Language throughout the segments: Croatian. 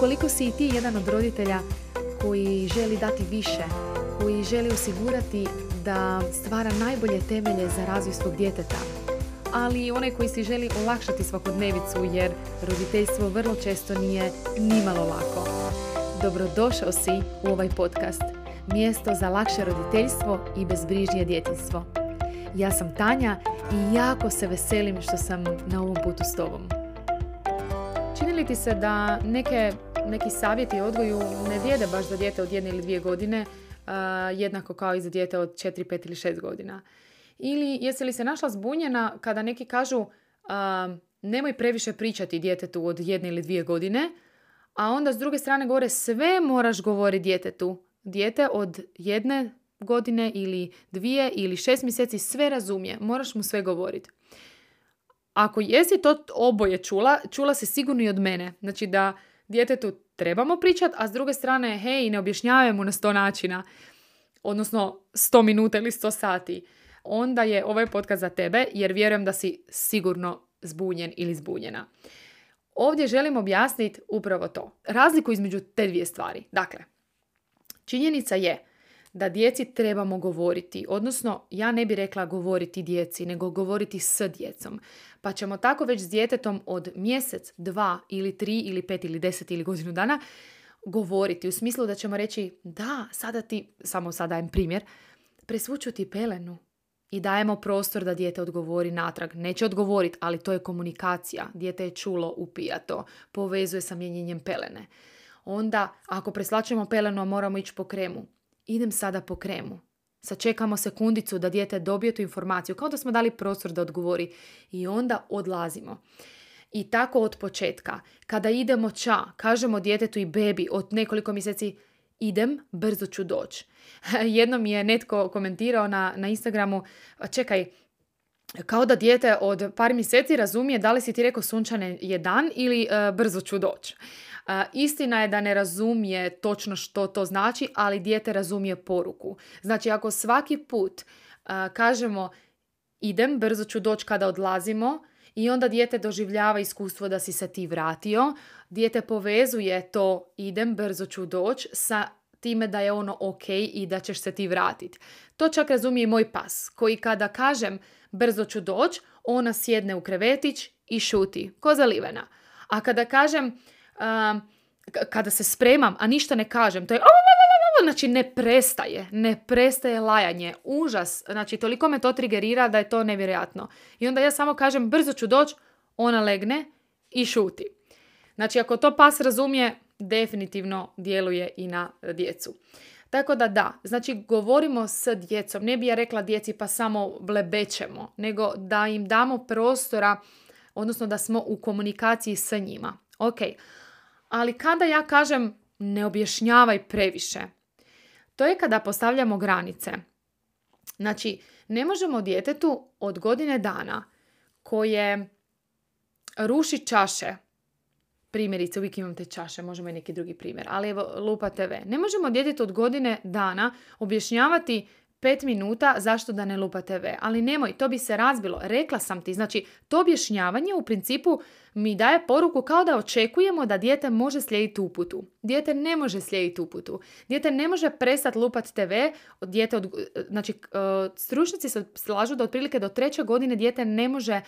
ukoliko si i ti jedan od roditelja koji želi dati više, koji želi osigurati da stvara najbolje temelje za razvoj svog djeteta, ali i onaj koji si želi olakšati svakodnevicu jer roditeljstvo vrlo često nije nimalo lako. Dobrodošao si u ovaj podcast, mjesto za lakše roditeljstvo i bezbrižnije djetinstvo. Ja sam Tanja i jako se veselim što sam na ovom putu s tobom. Čini li ti se da neke, neki savjeti odgoju ne vrijede baš za dijete od jedne ili dvije godine, jednako kao i za dijete od četiri, pet ili šest godina? Ili jesi li se našla zbunjena kada neki kažu nemoj previše pričati djetetu od jedne ili dvije godine, a onda s druge strane govore sve moraš govoriti djetetu. Dijete od jedne godine ili dvije ili šest mjeseci sve razumije, moraš mu sve govoriti. Ako jesi to oboje čula, čula se sigurno i od mene. Znači da djetetu trebamo pričati, a s druge strane, hej, ne objašnjavaj mu na sto načina, odnosno sto minuta ili sto sati. Onda je ovaj podcast za tebe, jer vjerujem da si sigurno zbunjen ili zbunjena. Ovdje želim objasniti upravo to. Razliku između te dvije stvari. Dakle, činjenica je da djeci trebamo govoriti, odnosno ja ne bi rekla govoriti djeci, nego govoriti s djecom. Pa ćemo tako već s djetetom od mjesec, dva ili tri ili pet ili deset ili godinu dana govoriti u smislu da ćemo reći da, sada ti, samo sada dajem primjer, presvuću ti pelenu i dajemo prostor da dijete odgovori natrag. Neće odgovoriti, ali to je komunikacija. Dijete je čulo, upija to, povezuje sa mijenjenjem pelene. Onda, ako preslačujemo pelenu, moramo ići po kremu, idem sada po kremu. Sačekamo sekundicu da dijete dobije tu informaciju, kao da smo dali prostor da odgovori i onda odlazimo. I tako od početka. Kada idemo ča, kažemo djetetu i bebi od nekoliko mjeseci idem, brzo ću doći. Jednom je netko komentirao na, na Instagramu, čekaj, kao da dijete od par mjeseci razumije da li si ti rekao sunčane je dan ili e, brzo ću doći. Istina je da ne razumije točno što to znači, ali dijete razumije poruku. Znači ako svaki put kažemo idem, brzo ću doći kada odlazimo i onda dijete doživljava iskustvo da si se ti vratio, dijete povezuje to idem, brzo ću doći sa time da je ono ok i da ćeš se ti vratiti. To čak razumije i moj pas, koji kada kažem brzo ću doći, ona sjedne u krevetić i šuti, ko zalivena. A kada kažem kada se spremam, a ništa ne kažem, to je znači ne prestaje, ne prestaje lajanje, užas, znači toliko me to trigerira da je to nevjerojatno. I onda ja samo kažem brzo ću doći, ona legne i šuti. Znači ako to pas razumije, definitivno djeluje i na djecu. Tako da da, znači govorimo s djecom, ne bi ja rekla djeci pa samo blebećemo, nego da im damo prostora, odnosno da smo u komunikaciji sa njima. Ok, ali kada ja kažem ne objašnjavaj previše, to je kada postavljamo granice. Znači, ne možemo djetetu od godine dana koje ruši čaše, primjerice, uvijek imam te čaše, možemo i neki drugi primjer, ali evo, lupa TV. Ne možemo djetetu od godine dana objašnjavati pet minuta zašto da ne lupa TV. Ali nemoj, to bi se razbilo. Rekla sam ti, znači to objašnjavanje u principu mi daje poruku kao da očekujemo da dijete može slijediti uputu. Dijete ne može slijediti uputu. Dijete ne može prestati lupat TV. Dijete od, znači, e, stručnjaci se slažu da otprilike do treće godine dijete ne može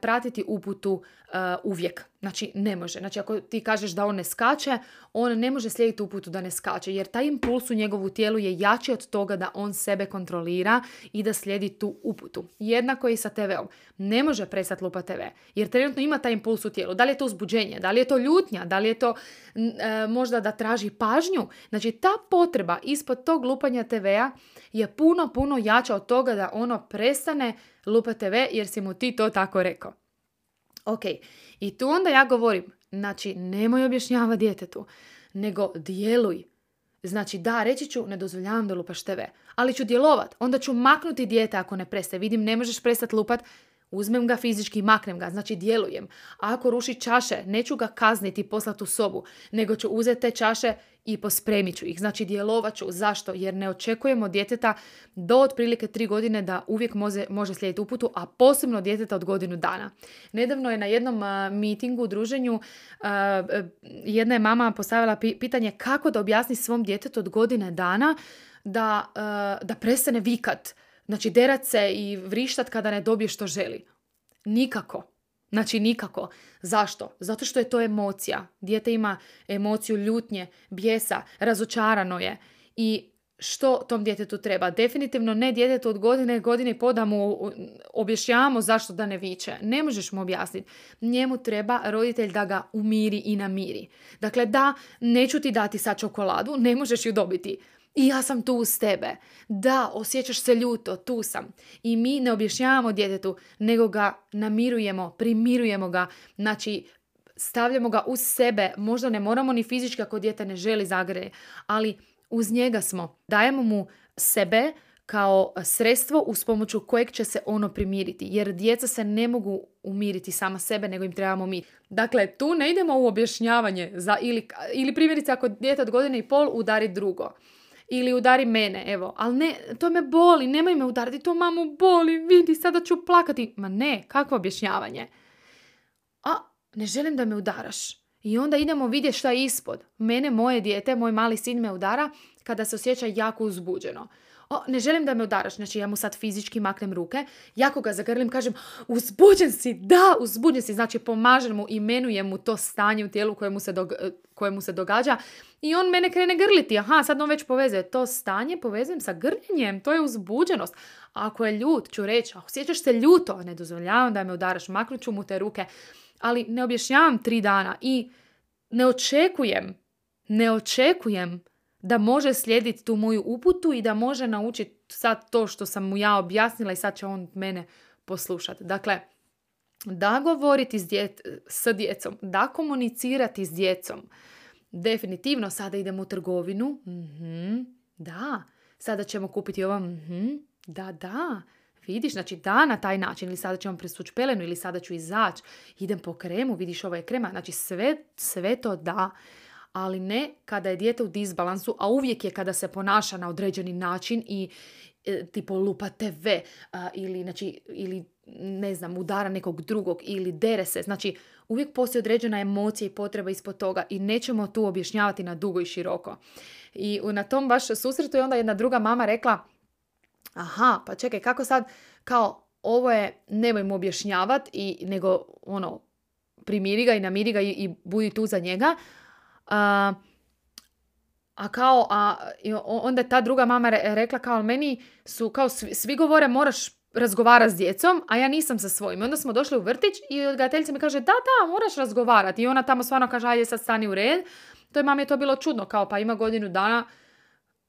pratiti uputu e, uvijek. Znači, ne može. Znači, ako ti kažeš da on ne skače, on ne može slijediti uputu da ne skače, jer taj impuls u njegovu tijelu je jači od toga da on sebe kontrolira i da slijedi tu uputu. Jednako je i sa TV-om. Ne može prestati lupa TV, jer trenutno ima taj impuls u tijelu. Da li je to uzbuđenje, da li je to ljutnja, da li je to e, možda da traži pažnju. Znači, ta potreba ispod tog lupanja TV-a je puno, puno jača od toga da ono prestane lupa TV jer si mu ti to tako rekao. Ok, i tu onda ja govorim, znači nemoj objašnjava djetetu, nego djeluj. Znači da, reći ću, ne dozvoljavam da lupaš TV, ali ću djelovat, onda ću maknuti dijete ako ne prestaje. Vidim, ne možeš prestati lupat, Uzmem ga fizički, maknem ga, znači djelujem. A ako ruši čaše, neću ga kazniti i poslati u sobu, nego ću uzeti te čaše i pospremit ću ih. Znači djelovat ću. Zašto? Jer ne očekujemo djeteta do otprilike tri godine da uvijek može, može slijediti uputu, a posebno djeteta od godinu dana. Nedavno je na jednom uh, mitingu, druženju, jedna je mama postavila pitanje kako da objasni svom djetetu od godine dana da, da prestane vikat Znači, derat se i vrištat kada ne dobije što želi. Nikako. Znači, nikako. Zašto? Zato što je to emocija. Dijete ima emociju ljutnje, bijesa, razočarano je. I što tom djetetu treba? Definitivno ne djetetu od godine, godine i po da mu objašnjavamo zašto da ne viče. Ne možeš mu objasniti. Njemu treba roditelj da ga umiri i namiri. Dakle, da, neću ti dati sad čokoladu, ne možeš ju dobiti. I ja sam tu uz tebe. Da, osjećaš se ljuto, tu sam. I mi ne objašnjavamo djetetu, nego ga namirujemo, primirujemo ga. Znači, stavljamo ga uz sebe. Možda ne moramo ni fizički ako dijete ne želi zagreje, ali uz njega smo. Dajemo mu sebe kao sredstvo uz pomoću kojeg će se ono primiriti. Jer djeca se ne mogu umiriti sama sebe, nego im trebamo mi. Dakle, tu ne idemo u objašnjavanje za, ili, ili primjerice ako dijete od godine i pol udari drugo ili udari mene, evo. Ali ne, to me boli, nemoj me udariti, to mamu boli, vidi, sada ću plakati. Ma ne, kakvo objašnjavanje? A, ne želim da me udaraš. I onda idemo vidjeti šta je ispod. Mene, moje dijete, moj mali sin me udara kada se osjeća jako uzbuđeno o, ne želim da me udaraš, znači ja mu sad fizički maknem ruke, jako ga zagrlim, kažem, uzbuđen si, da, uzbuđen si, znači pomažem mu, imenujem mu to stanje u tijelu koje mu se, koje mu se događa i on mene krene grliti, aha, sad on već povezuje, to stanje povezujem sa grljenjem, to je uzbuđenost. Ako je ljut, ću reći, osjećaš se ljuto, ne dozvoljavam da me udaraš, maknut ću mu te ruke, ali ne objašnjavam tri dana i ne očekujem, ne očekujem da može slijediti tu moju uputu i da može naučiti sad to što sam mu ja objasnila i sad će on mene poslušati. Dakle, da govoriti s, djet, s djecom, da komunicirati s djecom. Definitivno sada idemo u trgovinu. mm da. Sada ćemo kupiti ovo. mm Da, da. Vidiš, znači da na taj način, ili sada ćemo presući pelenu, ili sada ću izaći, idem po kremu, vidiš ovo je krema, znači sve, sve to da ali ne kada je dijete u disbalansu, a uvijek je kada se ponaša na određeni način i e, tipo lupa TV ili, znači, ili ne znam, udara nekog drugog ili dere se. Znači, uvijek postoji određena emocija i potreba ispod toga i nećemo tu objašnjavati na dugo i široko. I na tom baš susretu je onda jedna druga mama rekla aha, pa čekaj, kako sad, kao, ovo je, nemoj mu objašnjavati, i, nego, ono, primiri ga i namiri ga i, i budi tu za njega, a, a kao, a, onda je ta druga mama rekla kao, meni su, kao svi, govore moraš razgovarati s djecom, a ja nisam sa svojim. Onda smo došli u vrtić i odgajateljica mi kaže, da, da, moraš razgovarati. I ona tamo stvarno kaže, ajde sad stani u red. To je mami je to bilo čudno, kao pa ima godinu dana,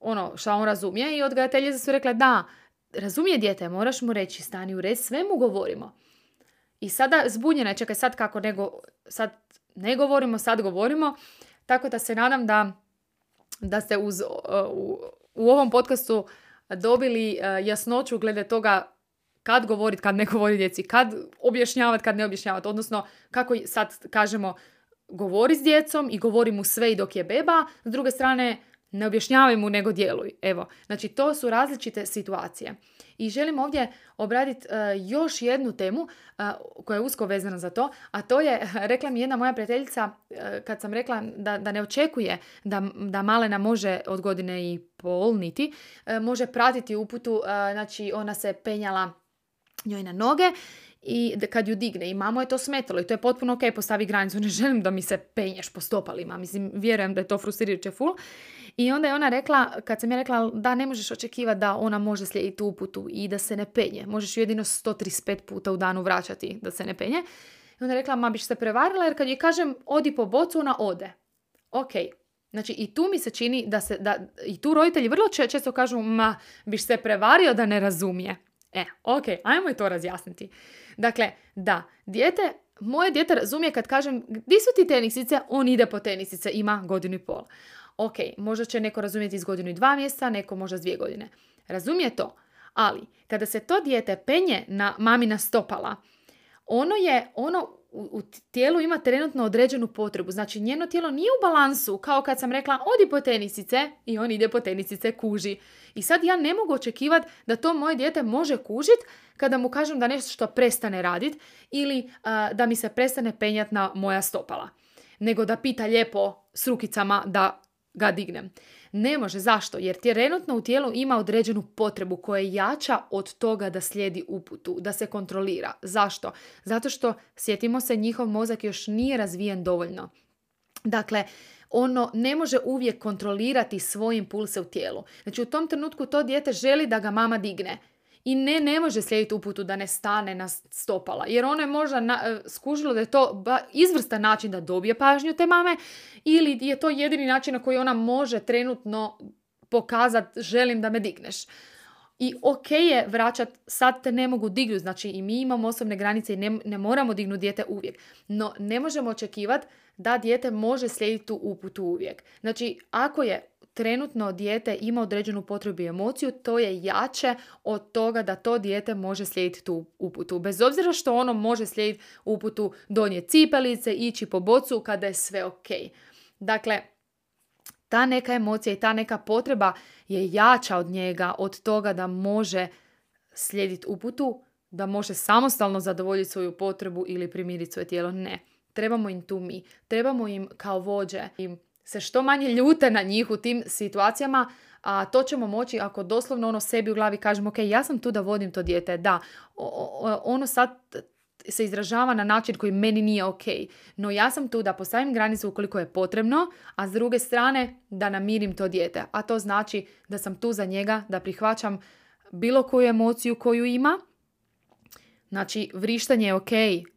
ono, šta on razumije. I odgajateljice su rekla, da, razumije dijete, moraš mu reći, stani u red, sve mu govorimo. I sada zbunjena je, čekaj, sad kako nego, sad ne govorimo, sad govorimo. Tako da se nadam da, da ste uz, u, u ovom podcastu dobili e, jasnoću glede toga kad govoriti, kad ne govori djeci, kad objašnjavati, kad ne objašnjavati. Odnosno, kako sad kažemo, govori s djecom i govori mu sve i dok je beba. S druge strane, ne objašnjavaj mu, nego djeluj. Evo, znači to su različite situacije. I želim ovdje obraditi uh, još jednu temu uh, koja je usko vezana za to, a to je, rekla mi jedna moja prijateljica, uh, kad sam rekla da, da ne očekuje da, da malena može od godine i pol niti, može pratiti uputu, znači ona se penjala njoj na noge i kad ju digne i mamo je to smetalo i to je potpuno ok, postavi granicu, ne želim da mi se penješ po stopalima, mislim, vjerujem da je to frustrirajuće full. I onda je ona rekla, kad sam ja rekla da ne možeš očekivati da ona može slijediti uputu i da se ne penje, možeš ju jedino 135 puta u danu vraćati da se ne penje. I onda je rekla, ma biš se prevarila jer kad joj kažem odi po bocu, ona ode. Ok, Znači i tu mi se čini da se, da, i tu roditelji vrlo često kažu ma biš se prevario da ne razumije. E, ok, ajmo i to razjasniti. Dakle, da, dijete, moje dijete razumije kad kažem di su ti tenisice, on ide po tenisice, ima godinu i pol. Ok, možda će neko razumjeti iz godinu i dva mjeseca, neko možda s dvije godine. Razumije to, Ali, kada se to dijete penje na mamina stopala, ono je, ono u, tijelu ima trenutno određenu potrebu. Znači, njeno tijelo nije u balansu, kao kad sam rekla, odi po tenisice i on ide po tenisice, kuži. I sad ja ne mogu očekivati da to moje dijete može kužit kada mu kažem da nešto što prestane radit ili da mi se prestane penjati na moja stopala. Nego da pita lijepo s rukicama da ga dignem. Ne može. Zašto? Jer trenutno u tijelu ima određenu potrebu koja je jača od toga da slijedi uputu, da se kontrolira. Zašto? Zato što, sjetimo se, njihov mozak još nije razvijen dovoljno. Dakle, ono ne može uvijek kontrolirati svoje impulse u tijelu. Znači u tom trenutku to dijete želi da ga mama digne i ne, ne može slijediti uputu da ne stane na stopala. Jer ono je možda na, e, skužilo da je to izvrstan način da dobije pažnju te mame ili je to jedini način na koji ona može trenutno pokazati želim da me digneš. I ok je vraćat, sad te ne mogu dignuti, znači i mi imamo osobne granice i ne, ne moramo dignuti dijete uvijek. No ne možemo očekivati da dijete može slijediti tu uputu uvijek. Znači ako je trenutno dijete ima određenu potrebu i emociju, to je jače od toga da to dijete može slijediti tu uputu. Bez obzira što ono može slijediti uputu donje cipelice, ići po bocu kada je sve ok. Dakle, ta neka emocija i ta neka potreba je jača od njega, od toga da može slijediti uputu, da može samostalno zadovoljiti svoju potrebu ili primiriti svoje tijelo. Ne. Trebamo im tu mi. Trebamo im kao vođe im se što manje ljute na njih u tim situacijama, a to ćemo moći ako doslovno ono sebi u glavi kažemo ok, ja sam tu da vodim to dijete, da, ono sad se izražava na način koji meni nije ok. No ja sam tu da postavim granicu ukoliko je potrebno, a s druge strane da namirim to dijete. A to znači da sam tu za njega, da prihvaćam bilo koju emociju koju ima. Znači, vrištanje je ok.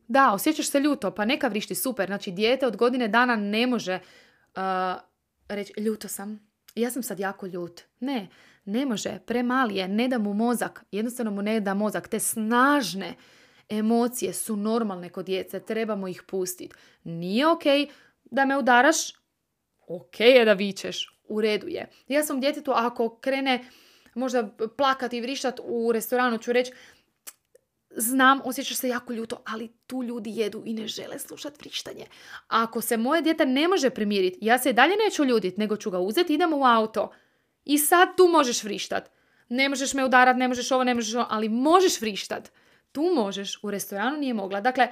Da, osjećaš se ljuto, pa neka vrišti, super. Znači, dijete od godine dana ne može reći ljuto sam, ja sam sad jako ljut. Ne, ne može, premali je, ne da mu mozak, jednostavno mu ne da mozak. Te snažne emocije su normalne kod djece, trebamo ih pustiti. Nije ok da me udaraš, ok je da vičeš, u redu je. Ja sam djetetu, ako krene možda plakati i vrištat u restoranu, ću reći, znam, osjećaš se jako ljuto, ali tu ljudi jedu i ne žele slušati vrištanje. Ako se moje dijete ne može primiriti, ja se dalje neću ljuditi, nego ću ga uzeti, idemo u auto. I sad tu možeš vrištat. Ne možeš me udarat, ne možeš ovo, ne možeš ovo, ali možeš vrištat. Tu možeš, u restoranu nije mogla. Dakle,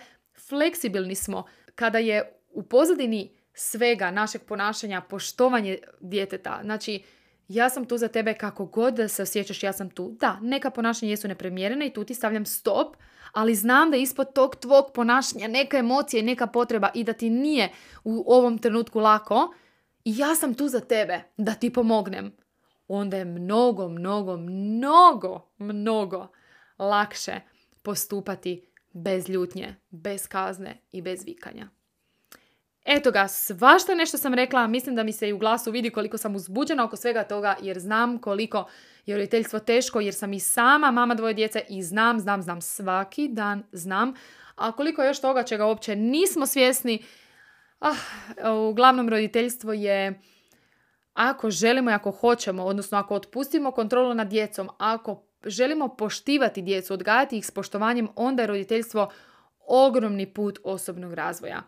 fleksibilni smo. Kada je u pozadini svega našeg ponašanja poštovanje djeteta, znači ja sam tu za tebe kako god da se osjećaš, ja sam tu. Da, neka ponašanja jesu nepremjerena i tu ti stavljam stop, ali znam da ispod tog tvog ponašanja neka emocija i neka potreba i da ti nije u ovom trenutku lako ja sam tu za tebe da ti pomognem. Onda je mnogo, mnogo, mnogo, mnogo lakše postupati bez ljutnje, bez kazne i bez vikanja. Eto ga, svašta nešto sam rekla, mislim da mi se i u glasu vidi koliko sam uzbuđena oko svega toga jer znam koliko je roditeljstvo teško jer sam i sama mama dvoje djece i znam, znam, znam, svaki dan znam. A koliko još toga čega uopće nismo svjesni, ah, uglavnom roditeljstvo je ako želimo i ako hoćemo, odnosno ako otpustimo kontrolu nad djecom, ako želimo poštivati djecu, odgajati ih s poštovanjem, onda je roditeljstvo ogromni put osobnog razvoja.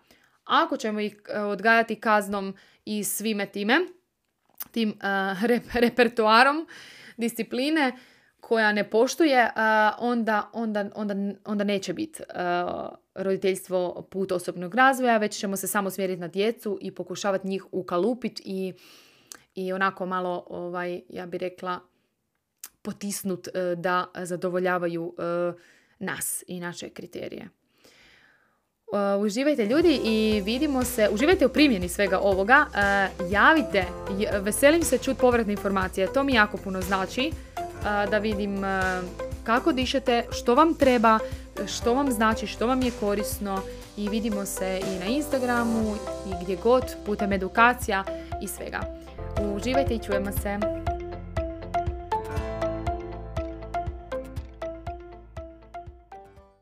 Ako ćemo ih e, odgajati kaznom i svime time, tim uh, repertuarom discipline koja ne poštuje, uh, onda, onda, onda, onda neće biti roditeljstvo put osobnog razvoja, već ćemo se samo smjeriti na djecu i pokušavati njih ukalupiti i, i onako malo, ovaj, ja bih rekla, potisnut da zadovoljavaju nas i naše kriterije. Uh, uživajte ljudi i vidimo se, uživajte u primjeni svega ovoga, uh, javite, veselim se čut povratne informacije, to mi jako puno znači uh, da vidim kako dišete, što vam treba, što vam znači, što vam je korisno i vidimo se i na Instagramu i gdje god putem edukacija i svega. Uživajte i čujemo se.